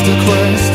Sinister quest. for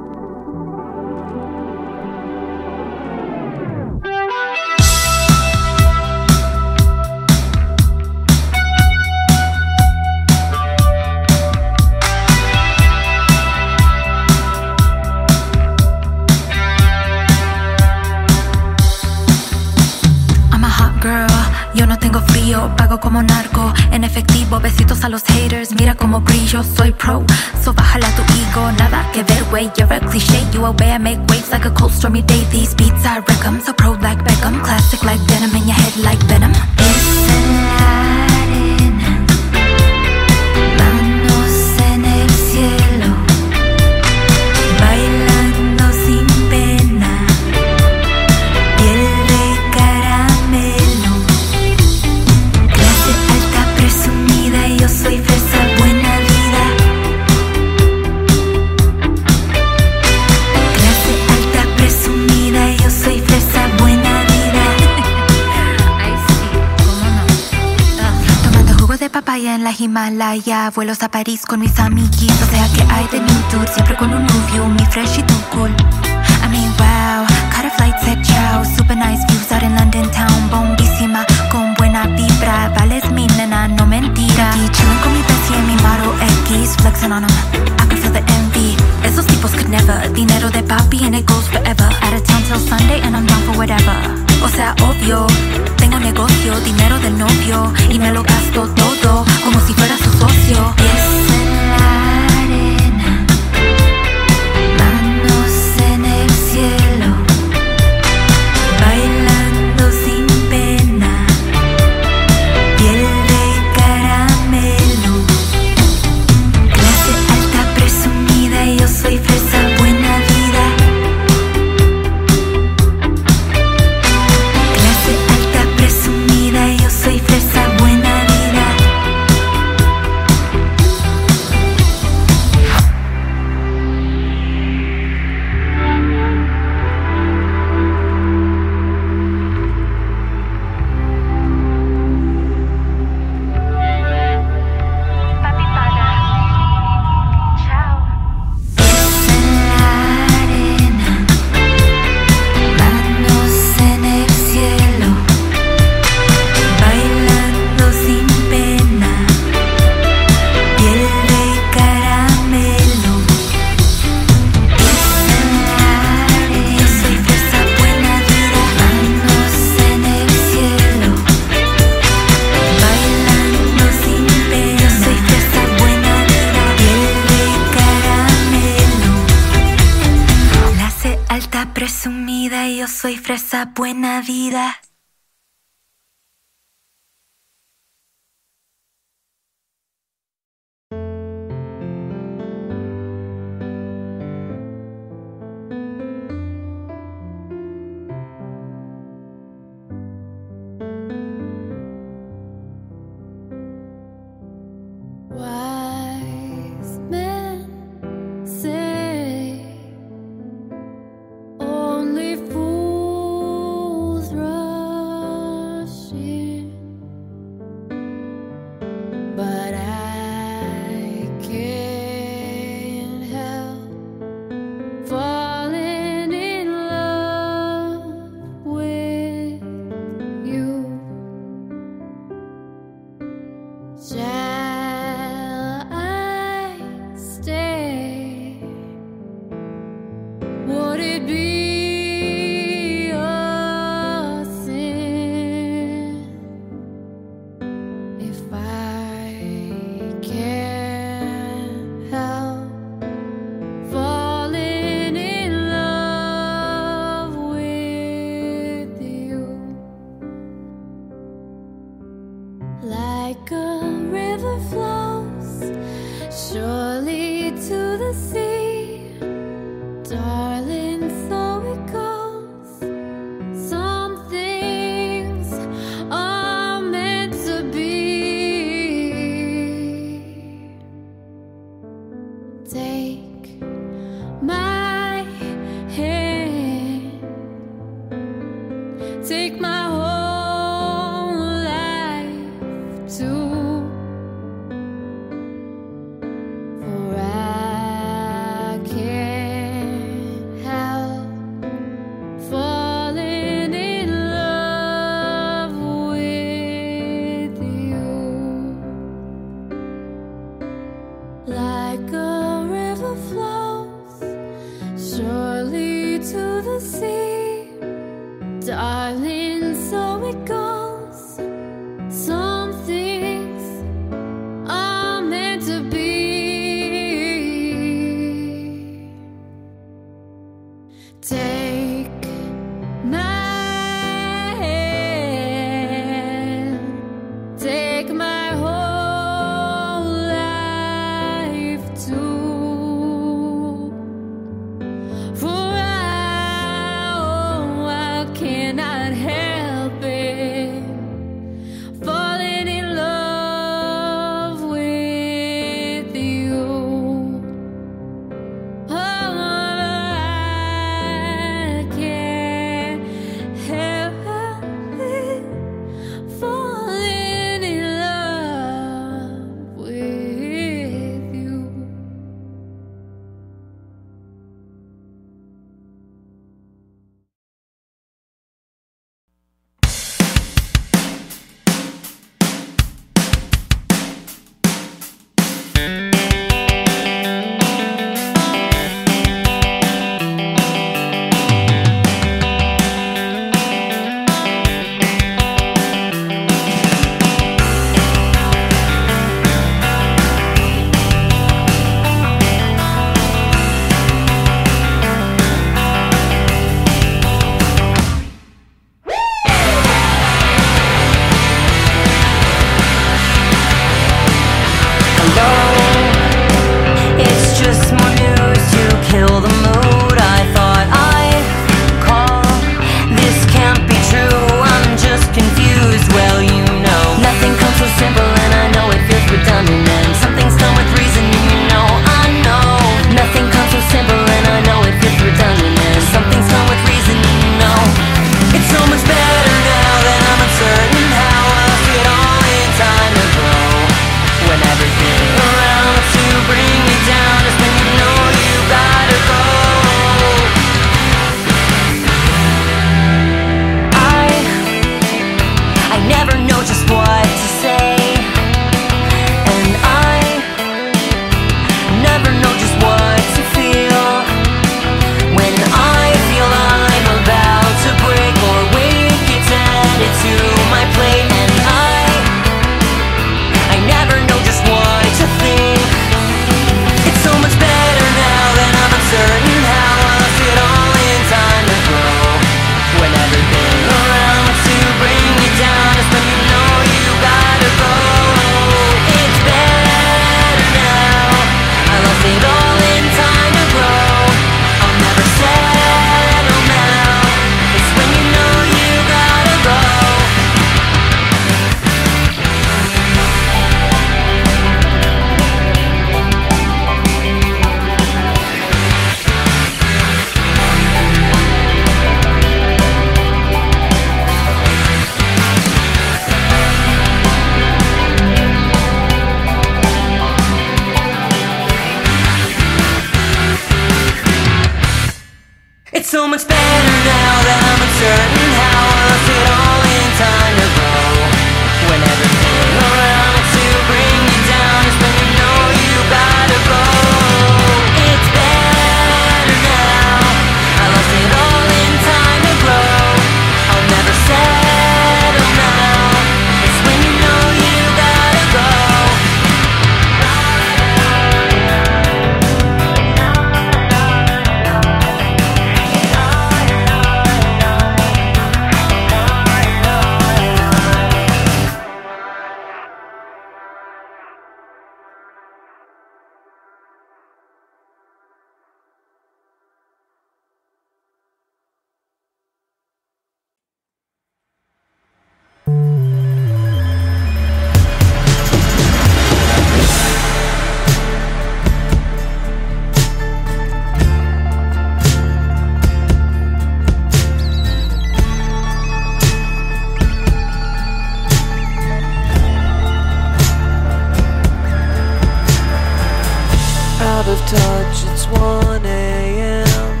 of touch, it's 1 a.m.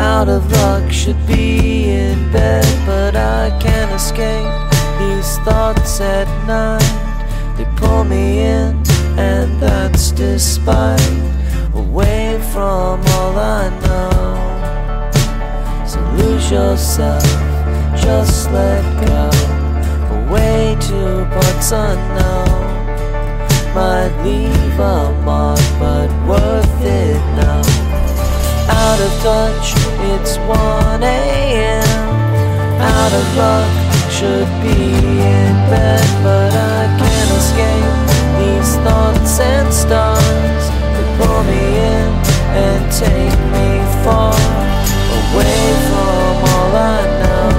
Out of luck, should be in bed, but I can't escape these thoughts at night. They pull me in, and that's despite away from all I know. So lose yourself, just let go, away to parts unknown might leave a mark, but worth it now. Out of touch, it's 1 a.m. Out of luck, should be in bed, but I can't escape these thoughts and stars that pull me in and take me far away from all I know.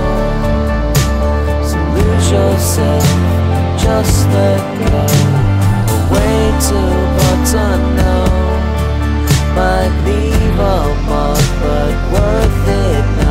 So lose yourself, just let go away to unknown. Might leave a mark, but worth it now.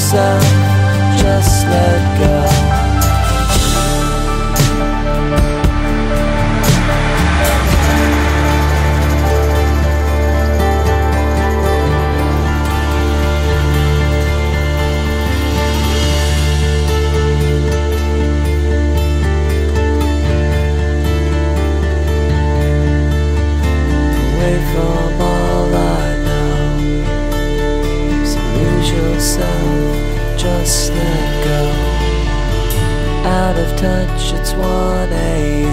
Yourself, just let go. Touch, it's 1 a.m.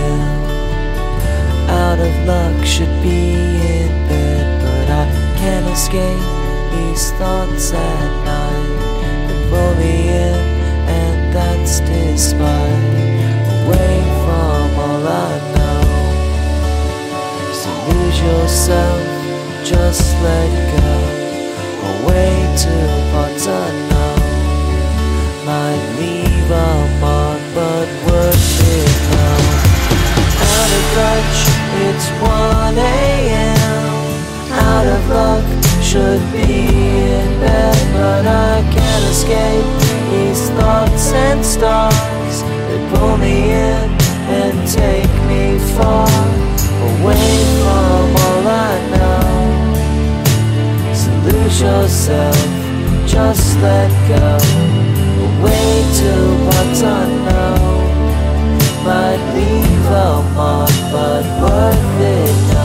Out of luck, should be in bed, but I can't escape these thoughts at night. They pull me in, and that's despite away from all I know. So lose yourself, just let go. Away to parts unknown. Might leave It's 1 a.m. Out of luck, should be in bed, but I can't escape these thoughts and stars. They pull me in and take me far away from all I know. So lose yourself, just let go. Away to what's unknown. Might leave mark, but worth it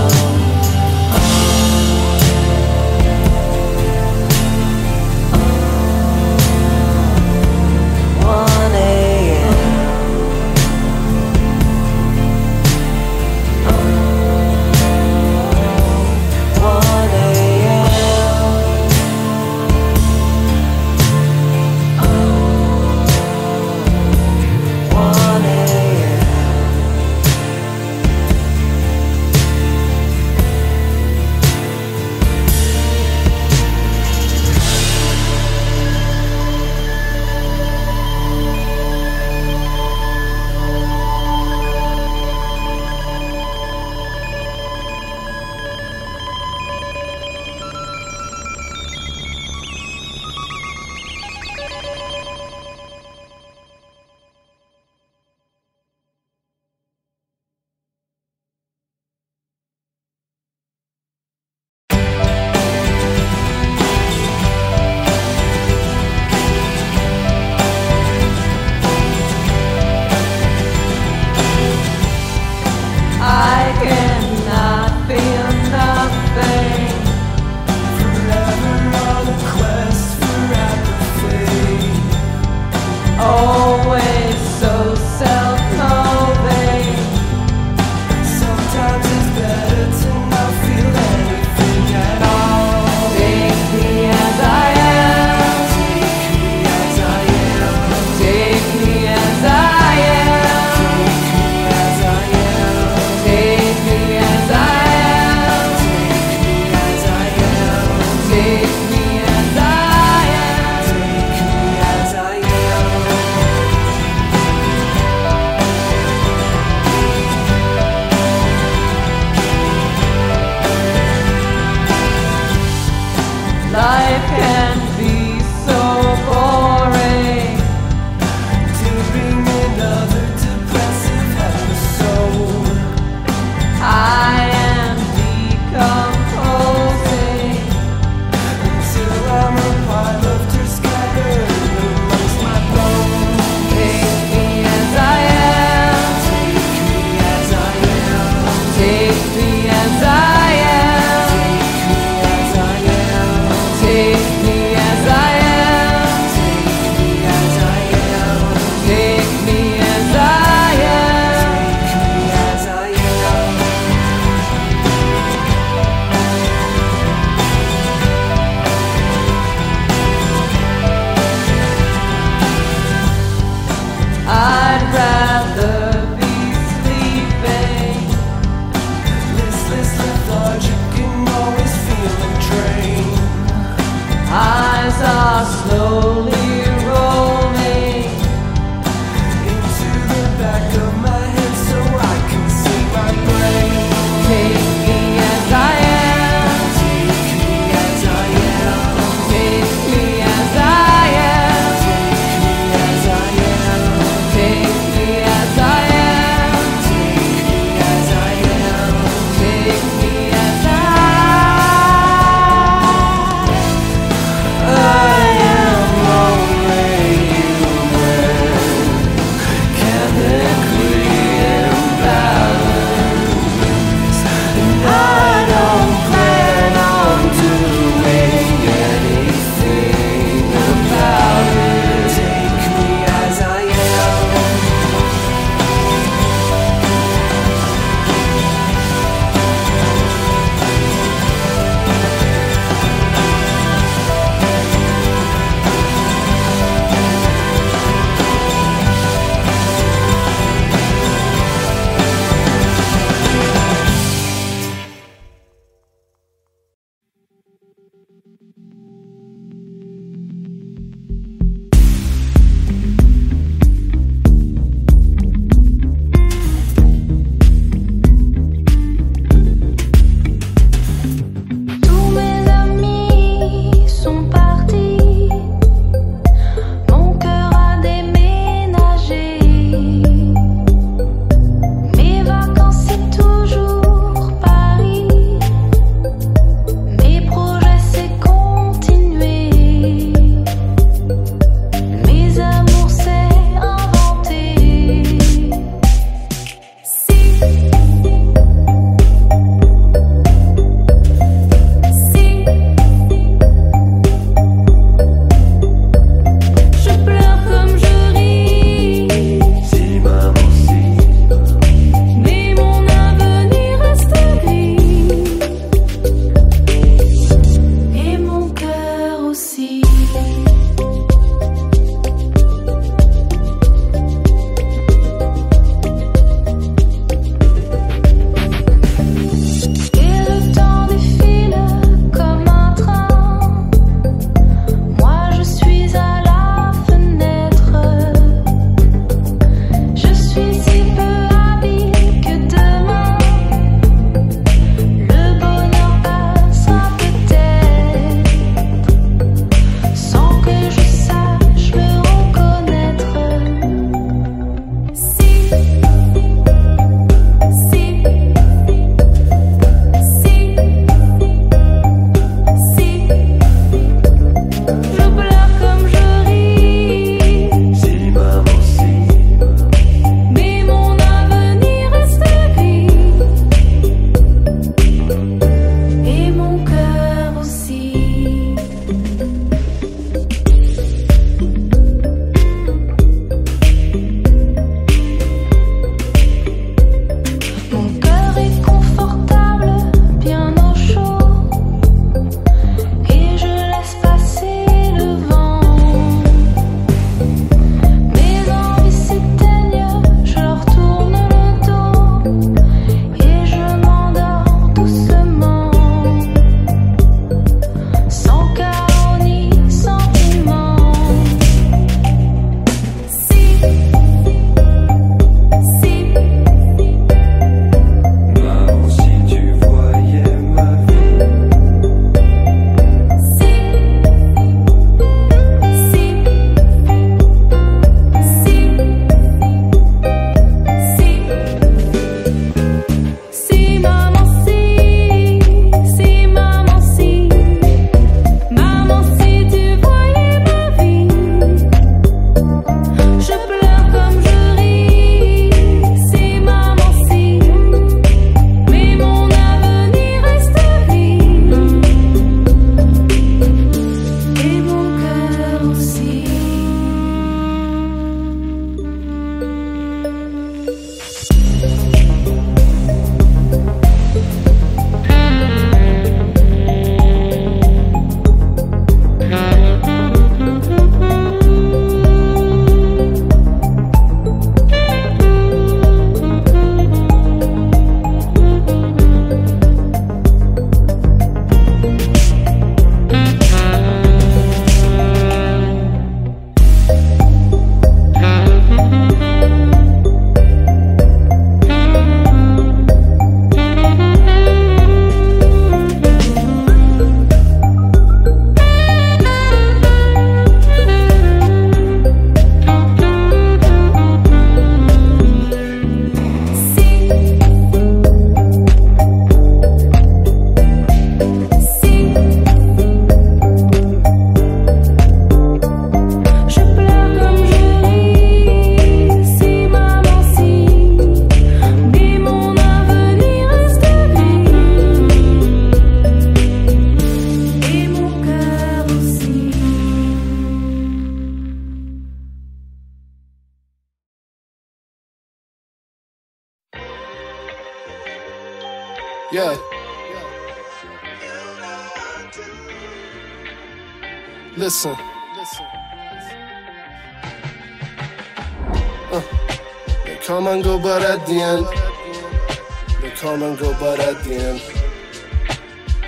they come and go, but at the end,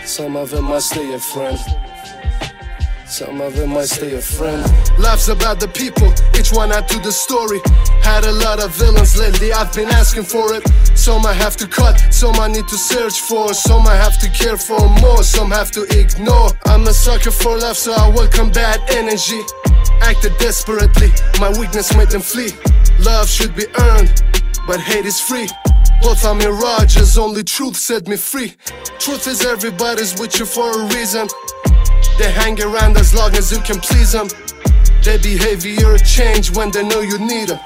some of them might stay a friend. Some of them might stay a friend. Life's about the people, each one add to the story. Had a lot of villains lately, I've been asking for it. Some I have to cut, some I need to search for. Some I have to care for more, some have to ignore. I'm a sucker for love, so I welcome bad energy. Acted desperately, my weakness made them flee. Love should be earned, but hate is free. Both are mirages, only truth set me free. Truth is everybody's with you for a reason. They hang around as long as you can please them. Their behavior change when they know you need them.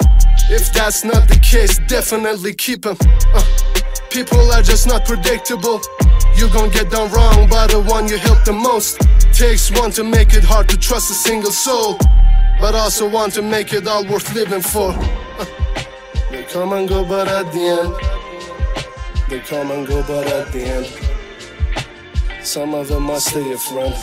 If that's not the case, definitely keep them. Uh, people are just not predictable. You gon' get done wrong by the one you help the most. Takes one to make it hard to trust a single soul, but also one to make it all worth living for. Uh, they come and go, but at the end, they come and go, but at the end, some of them must stay a friend.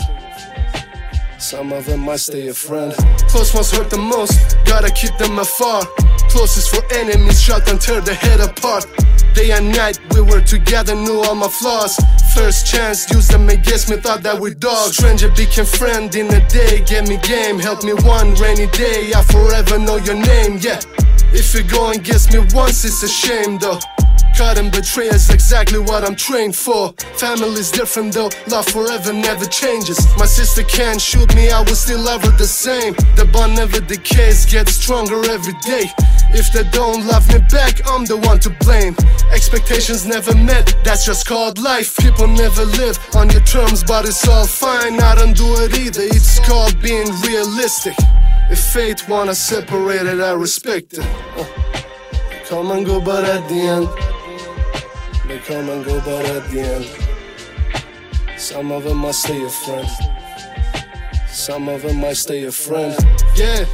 Some of them might stay a friend. Close ones hurt the most, gotta keep them afar. Closest for enemies, shot and tear the head apart. Day and night, we were together, knew all my flaws. First chance, used them against me, thought that we dogs. Stranger became friend in a day, gave me game, helped me one rainy day. I forever know your name, yeah. If you go against me once, it's a shame though. Cut and betray is exactly what I'm trained for. Family's different though, love forever never changes. My sister can't shoot me, I will still love her the same. The bond never decays, gets stronger every day. If they don't love me back, I'm the one to blame. Expectations never met, that's just called life. People never live on your terms, but it's all fine. I don't do it either, it's called being realistic. If fate wanna separate it, I respect it. Uh, come and go, but at the end. They come and go, but at the end, some of them might stay a friend. Some of them might stay a friend. Yeah.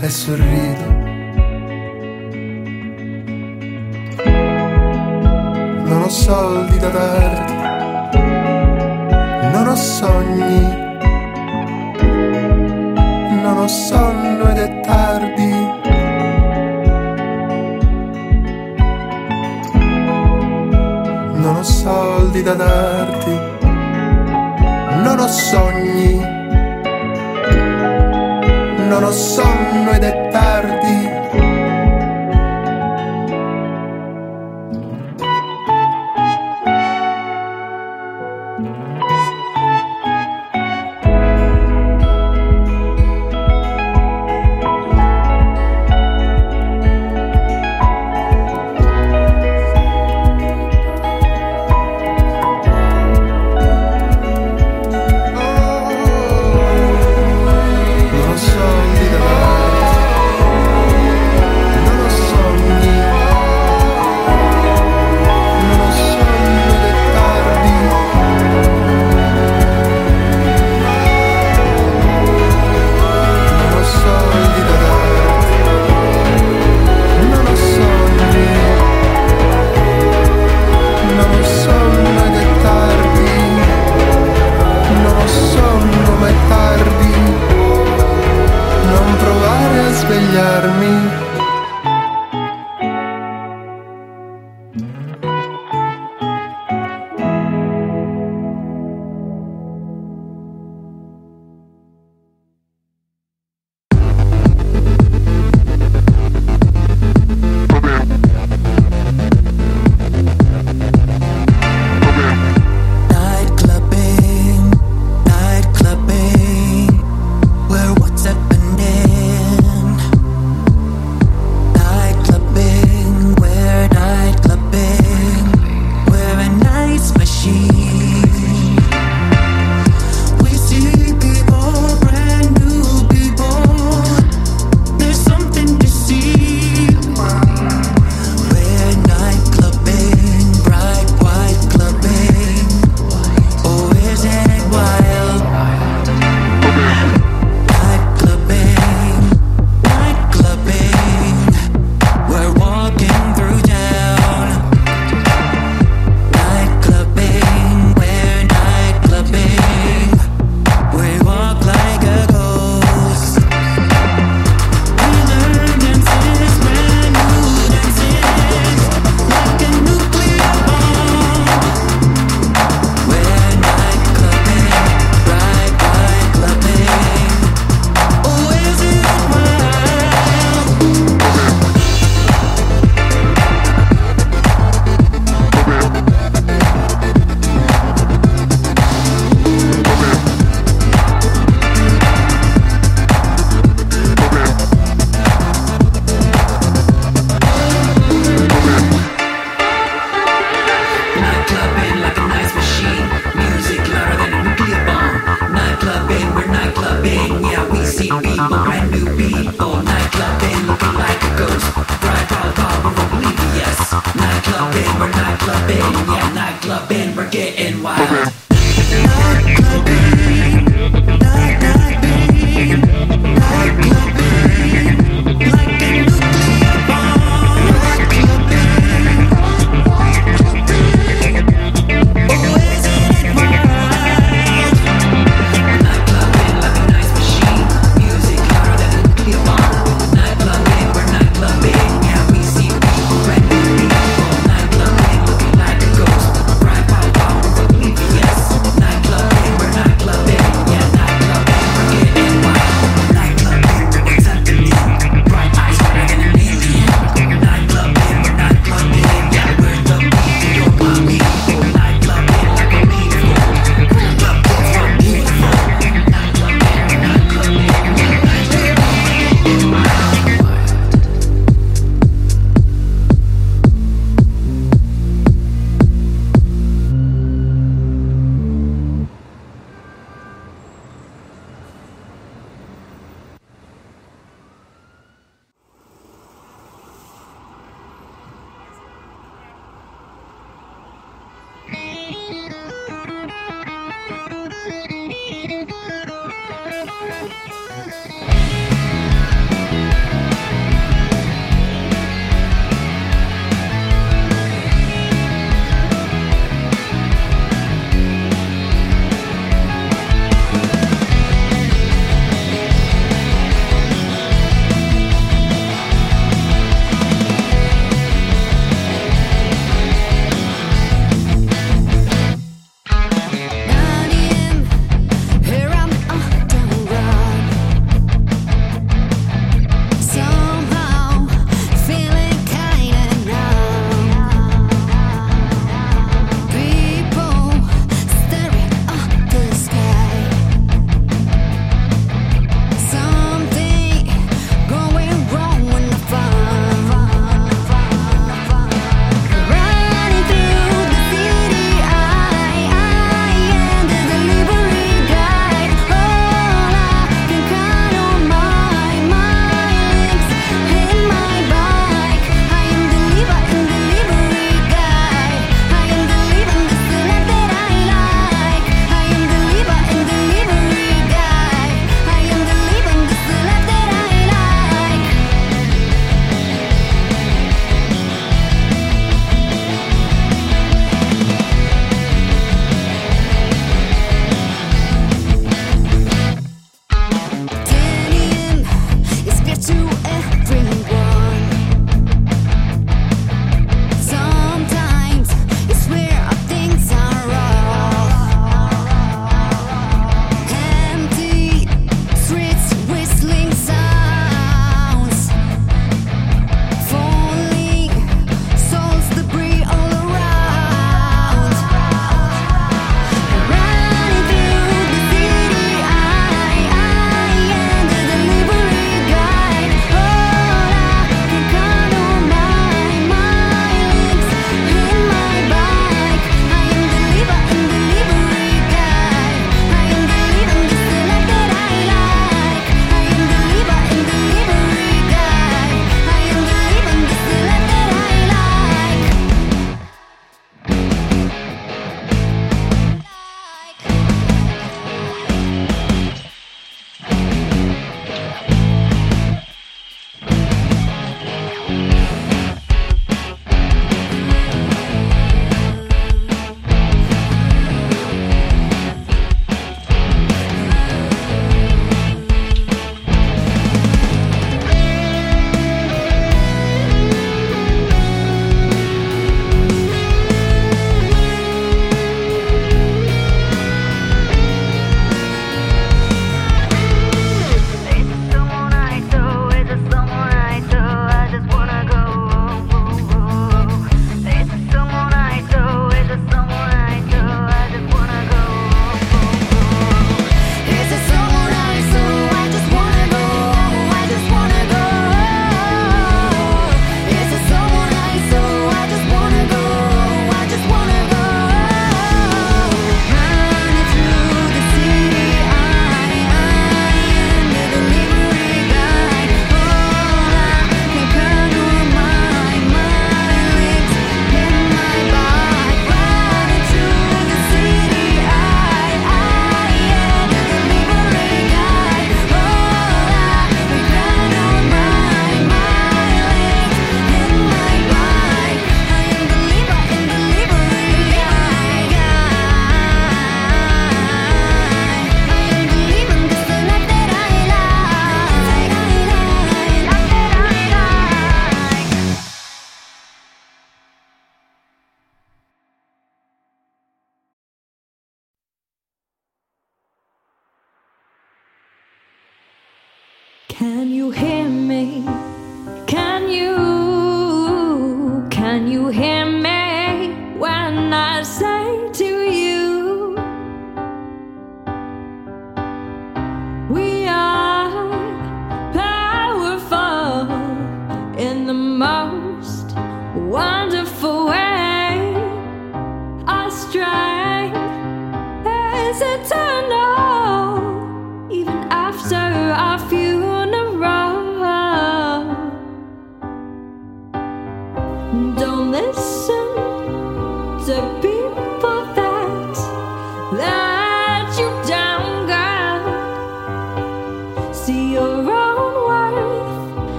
e sorrido. Non ho soldi da darti, non ho sogni, non ho sonno ed è tardi. Non ho soldi da darti, non ho sogni non ho sonno ed è tardi.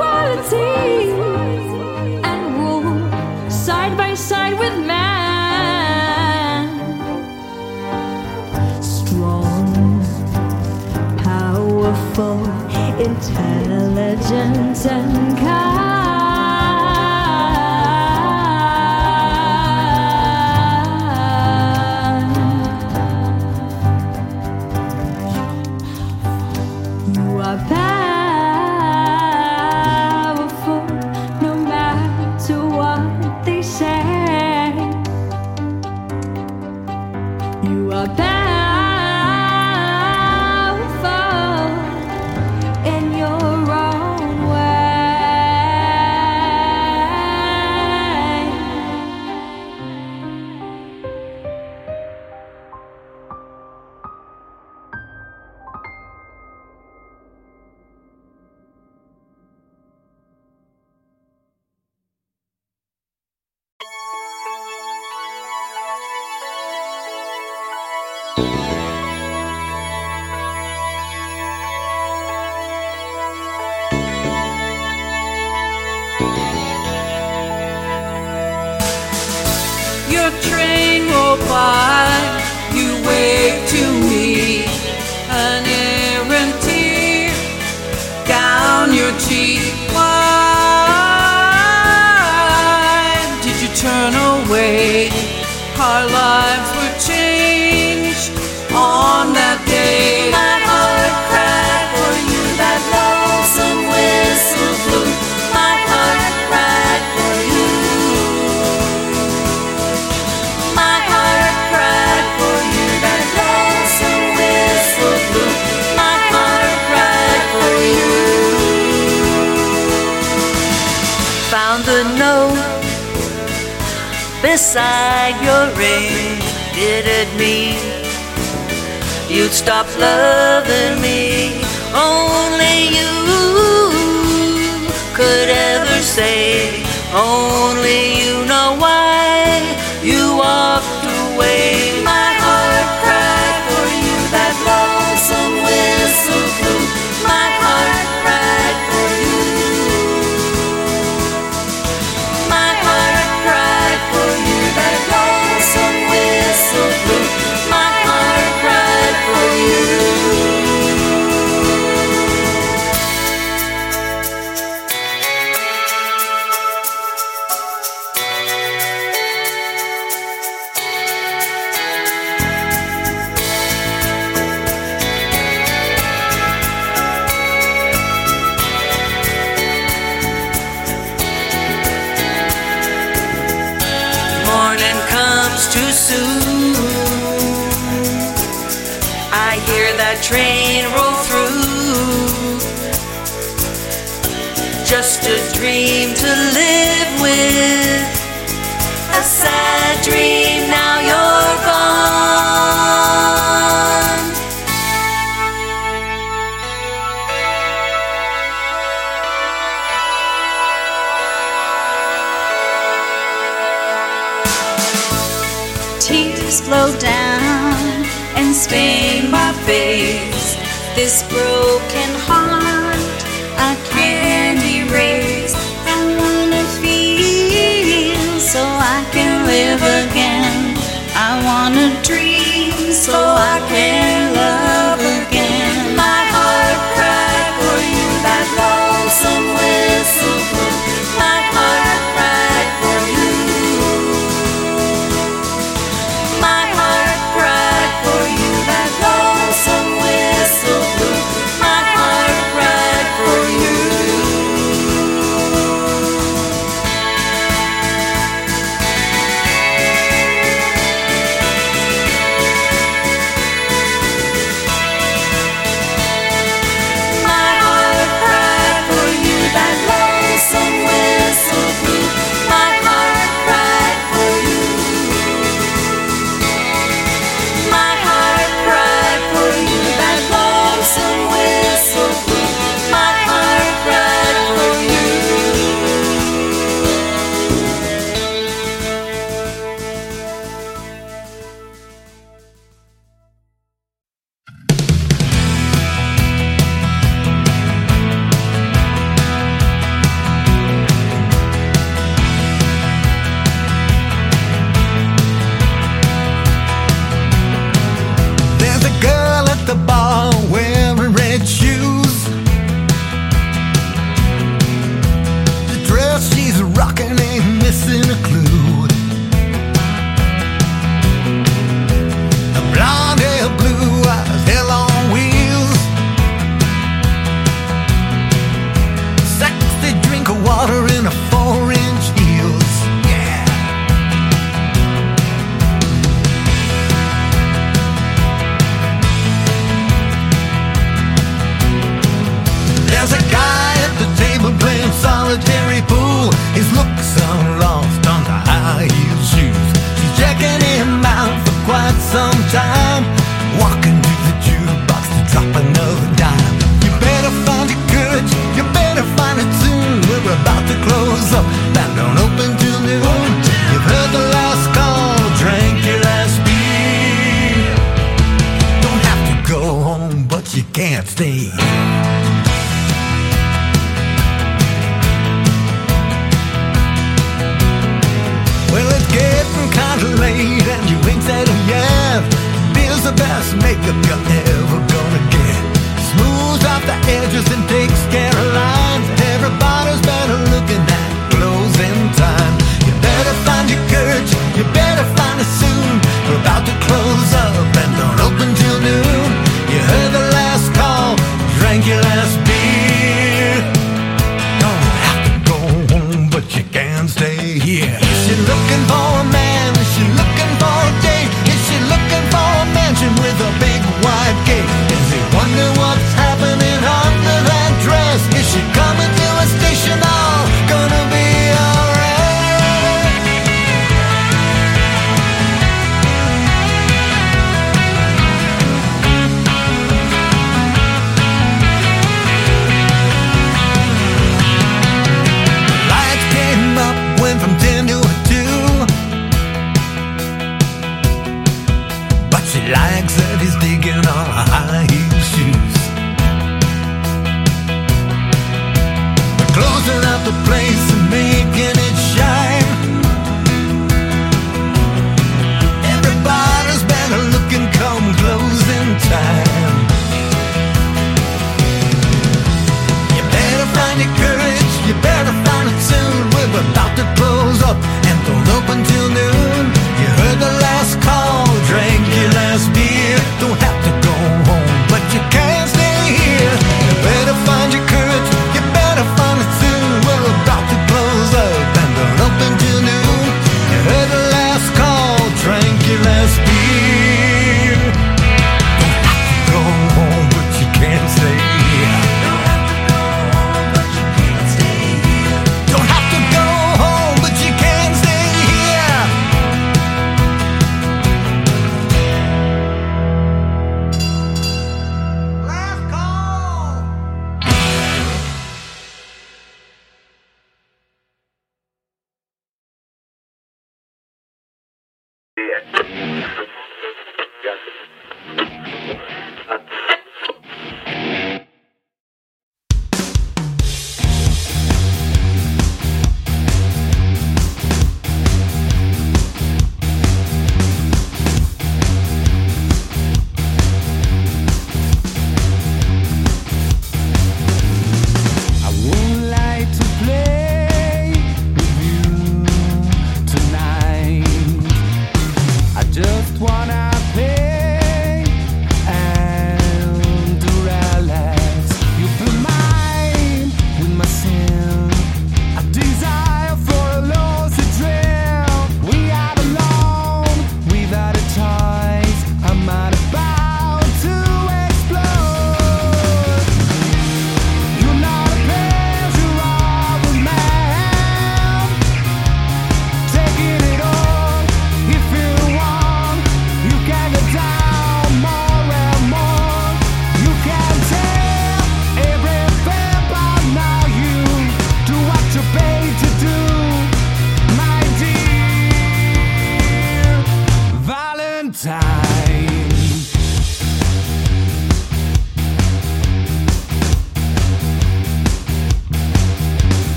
equality and rule side by side with man. Strong, powerful, intelligent, and kind. Dream to live with.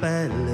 Pelle,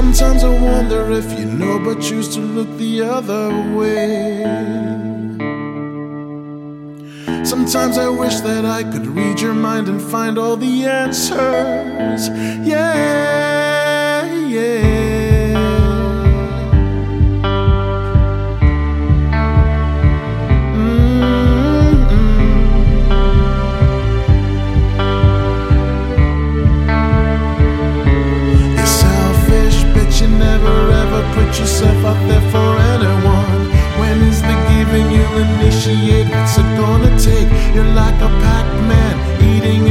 Sometimes I wonder if you know, but choose to look the other way. Sometimes I wish that I could read your mind and find all the answers. Yeah, yeah. yourself out there for anyone. When is the giving you initiate? What's it gonna take? You're like a Pac Man eating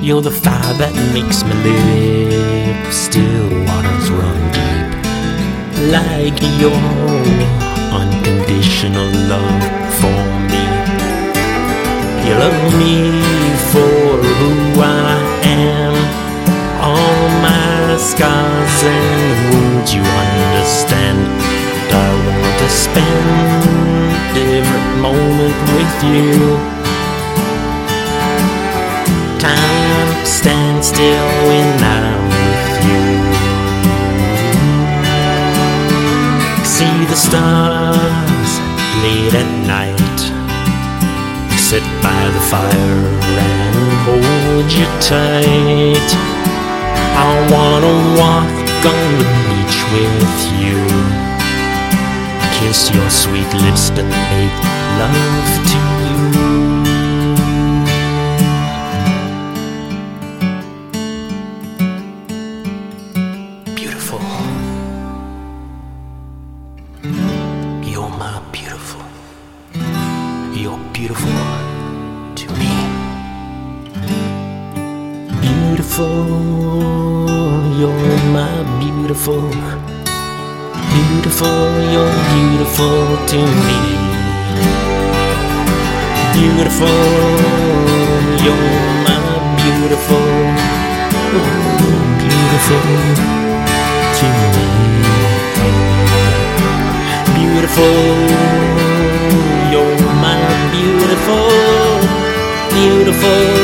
You're the fire that makes me live. Still waters run deep, like your unconditional love for me. You love me for who I am. All my scars and wounds, you understand. I want to spend every moment with you. stand still when I'm with you. See the stars late at night. Sit by the fire and hold you tight. I wanna walk on the beach with you. Kiss your sweet lips and make love to you. to me. Beautiful, you're my beautiful, beautiful to me. Beautiful, you're my beautiful, beautiful.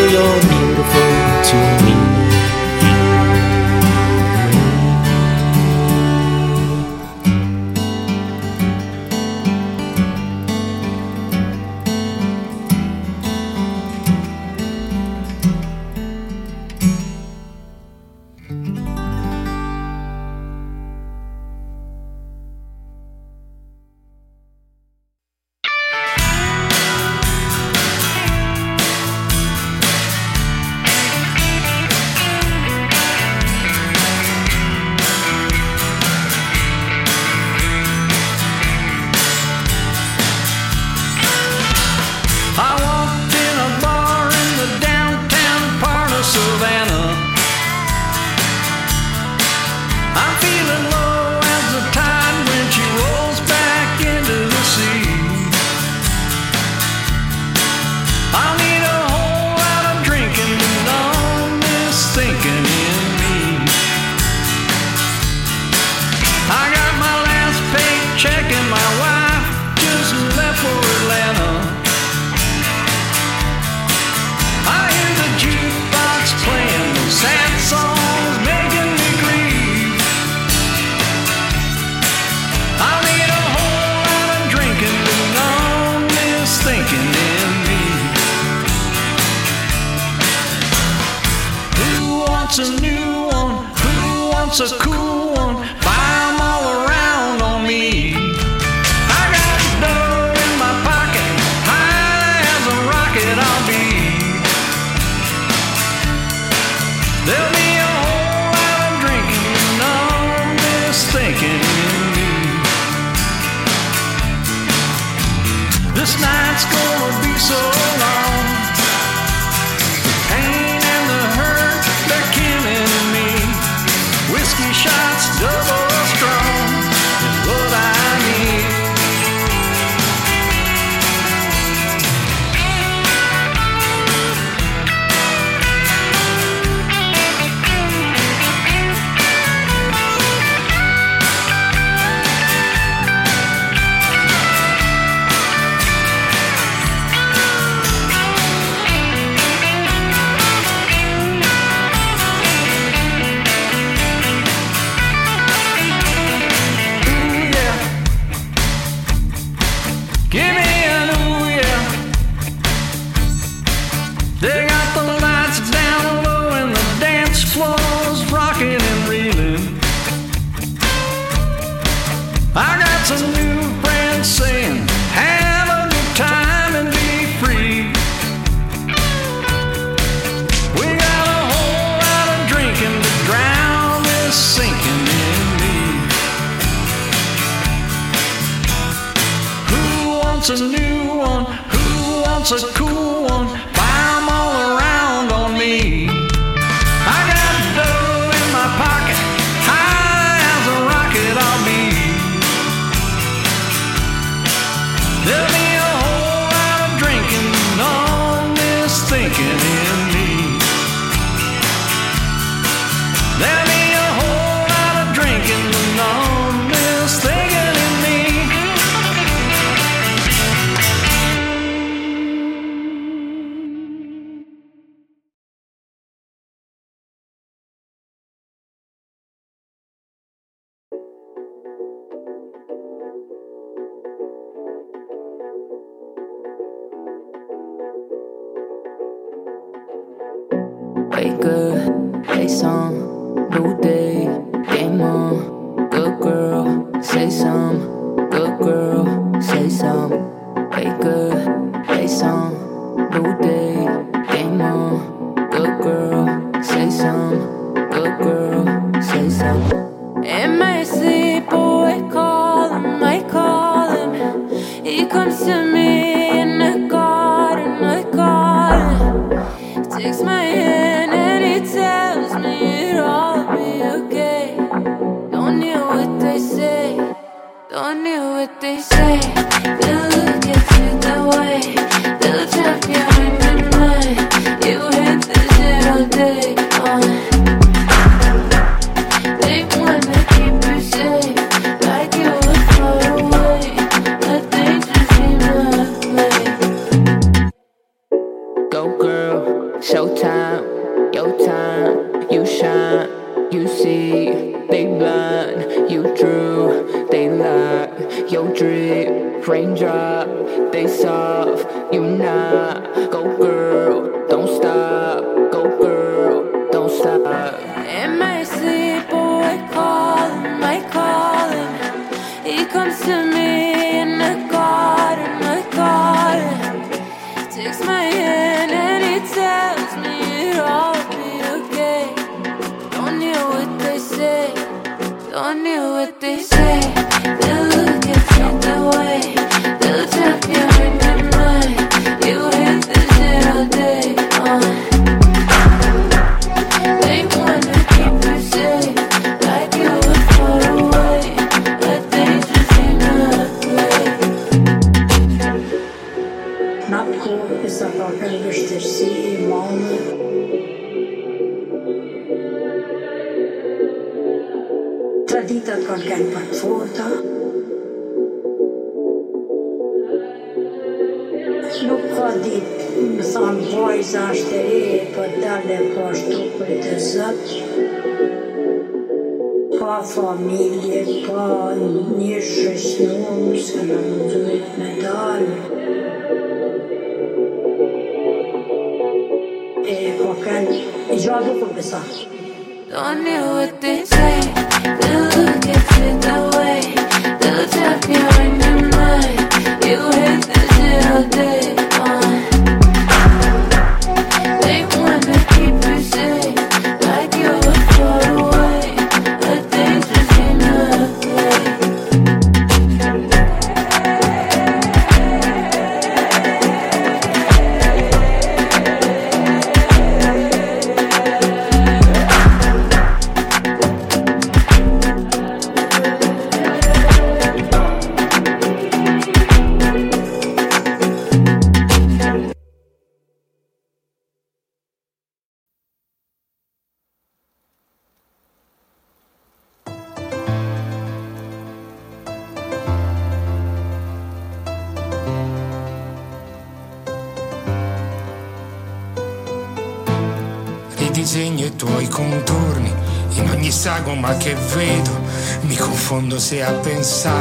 Se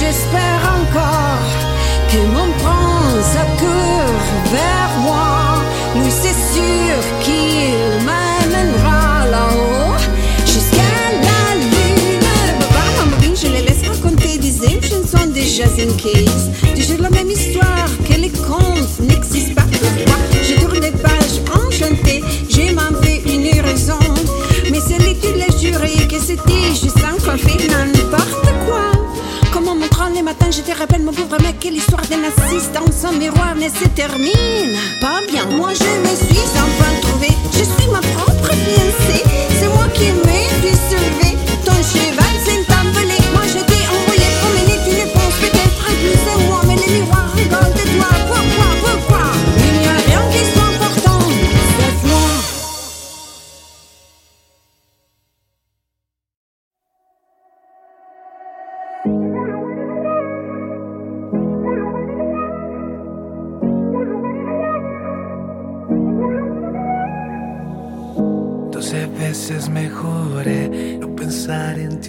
j'espère encore que mon prince a coeur vers moi. Lui, c'est sûr qu'il m'amènera là-haut jusqu'à la lune. Baba, Mamorin, je les laisse raconter des aimes chansons de Jason Case. Toujours la même histoire, que les contes n'existent pas pour. je te rappelle, mon pauvre mec, que l'histoire d'un assistant sans miroir ne se termine pas bien. Moi, je me suis enfin trouvée, je suis ma propre fiancée. C'est moi qui me suis ton cheval.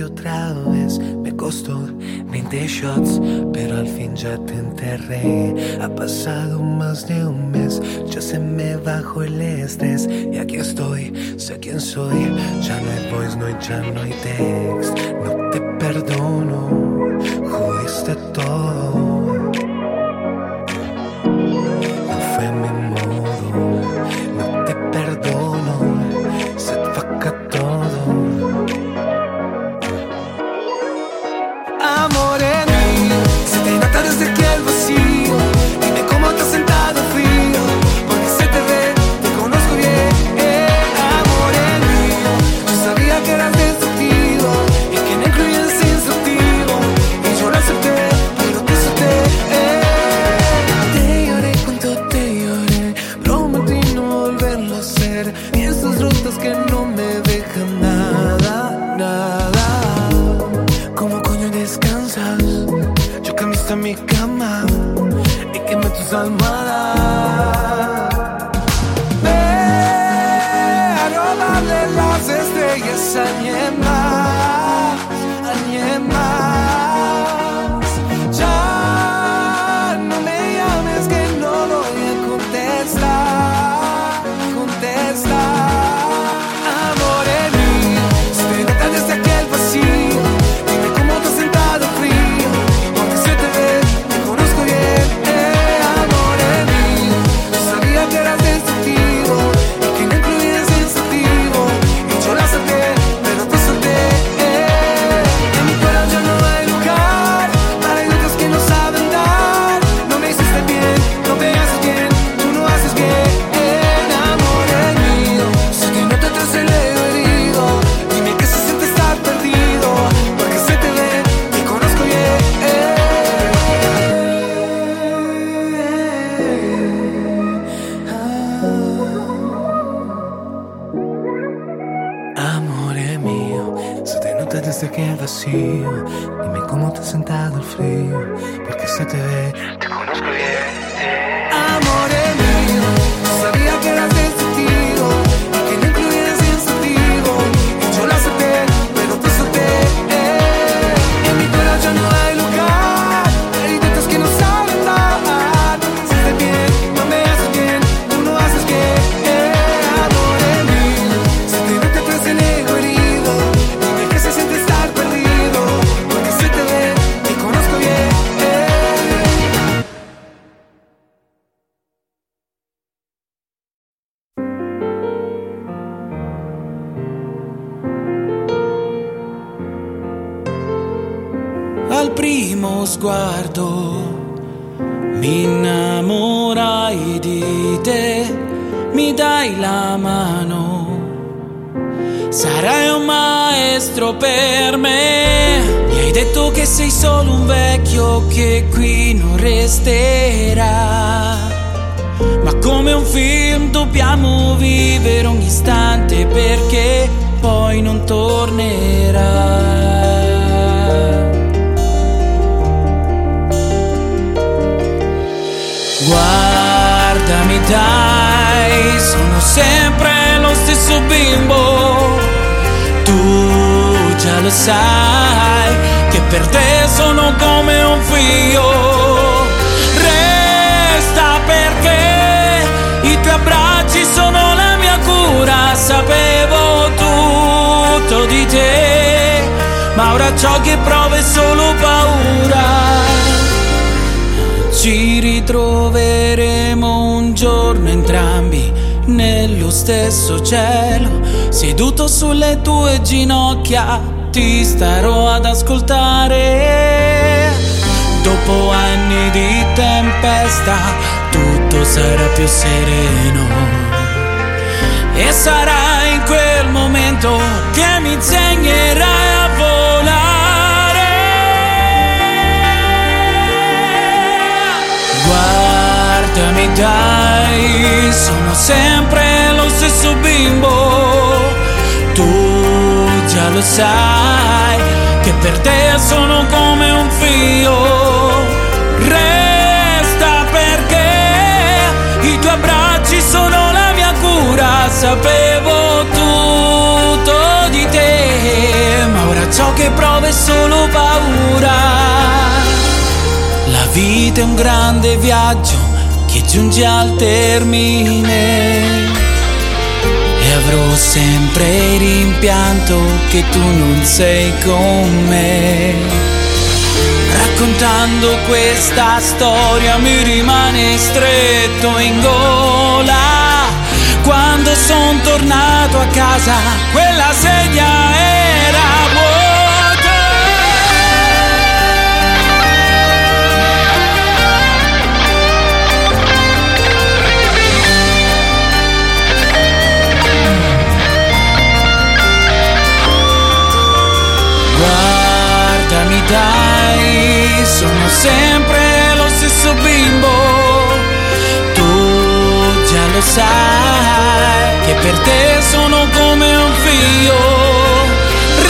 otra vez. Me costó 20 shots, pero al fin ya te enterré. Ha pasado más de un mes, ya se me bajó el estrés. Y aquí estoy, sé quién soy. Ya no hay voice, no hay chat, no hay text. No te perdono. solo un vecchio che qui non resterà. Ma come un film dobbiamo vivere ogni istante perché poi non tornerà. Guardami dai, sono sempre lo stesso bimbo, tu già lo sai per te sono come un figlio. Resta perché i tuoi abbracci sono la mia cura. Sapevo tutto di te, ma ora ciò che provo è solo paura ci ritroveremo un giorno entrambi nello stesso cielo, seduto sulle tue ginocchia ti starò ad ascoltare. Dopo anni di tempesta, tutto sarà più sereno. E sarà in quel momento che mi insegnerai a volare. Guardami dai, sono sempre lo stesso bimbo. Lo sai che per te sono come un figlio. Resta perché i tuoi abbracci sono la mia cura. Sapevo tutto di te, ma ora ciò che provo è solo paura. La vita è un grande viaggio che giunge al termine. Avrò sempre rimpianto che tu non sei con me. Raccontando questa storia mi rimane stretto in gola. Quando son tornato a casa, quella sedia era sempre lo stesso bimbo. Tu già lo sai che per te sono come un figlio.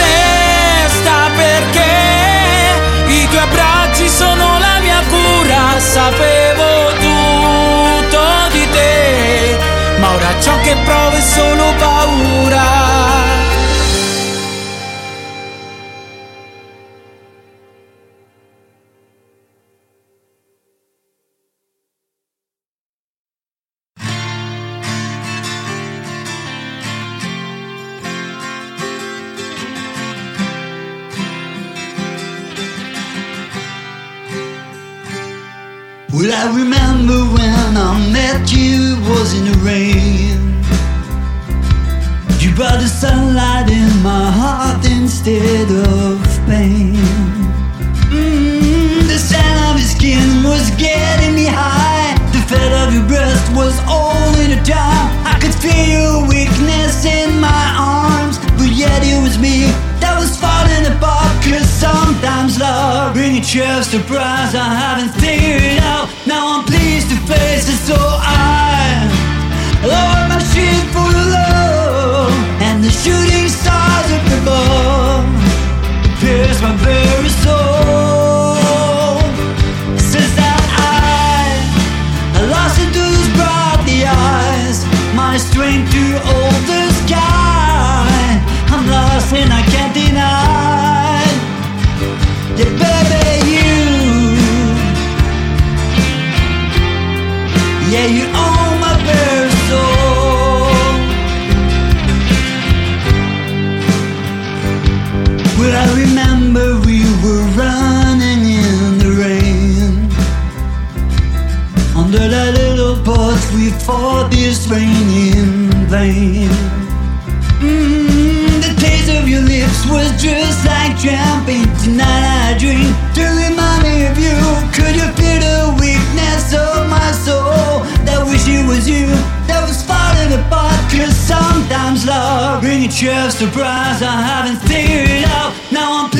Resta perché i tuoi abbracci sono la mia cura. Sapevo tutto di te, ma ora ciò che provo è solo paura. Well, I remember when I met you it was in the rain. You brought the sunlight in my heart instead of pain. Mm, the scent of your skin was getting me high. The fat of your breast was all in a time. I could feel your weakness in my arms, but yet it was me that was falling apart. Cause sometimes love bring a surprise I haven't figured out. Now I'm pleased to face it, so I lower my shield for the love and the shooting stars up above pierce my very soul. Since that I I lost into those brightly eyes, my strength to hold the sky. I'm lost and I own my I remember we were running in the rain. Under that little porch, we fought this rain in vain. Mm, the taste of your lips was just like champagne. Tonight I drink you that was falling apart. Cause sometimes love bring a true surprise. I haven't figured it out. Now I'm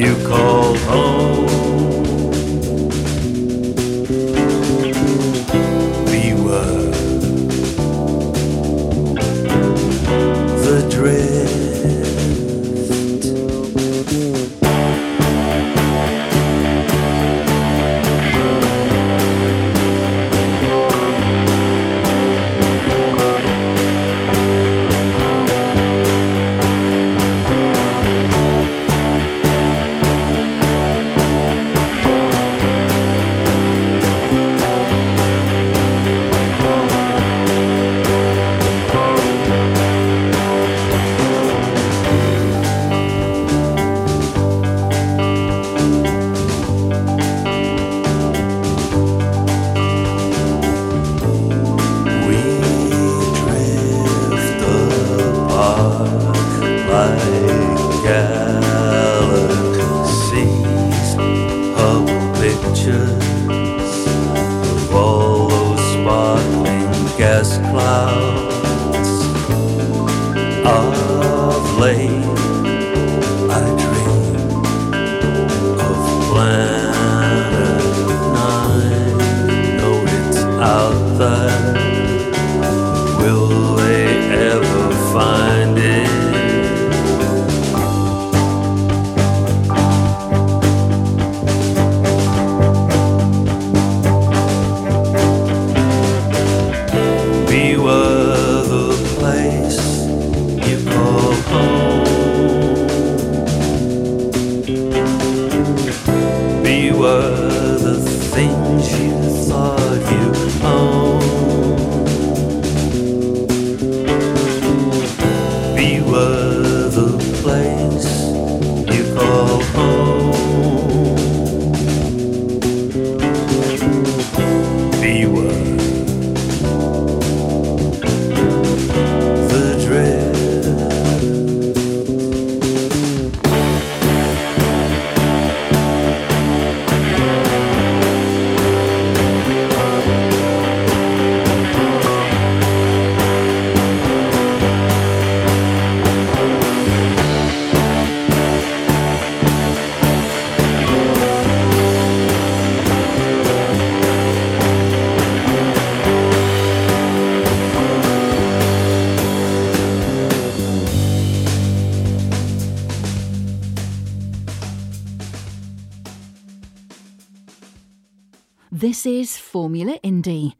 you call home. This is Formula Indie.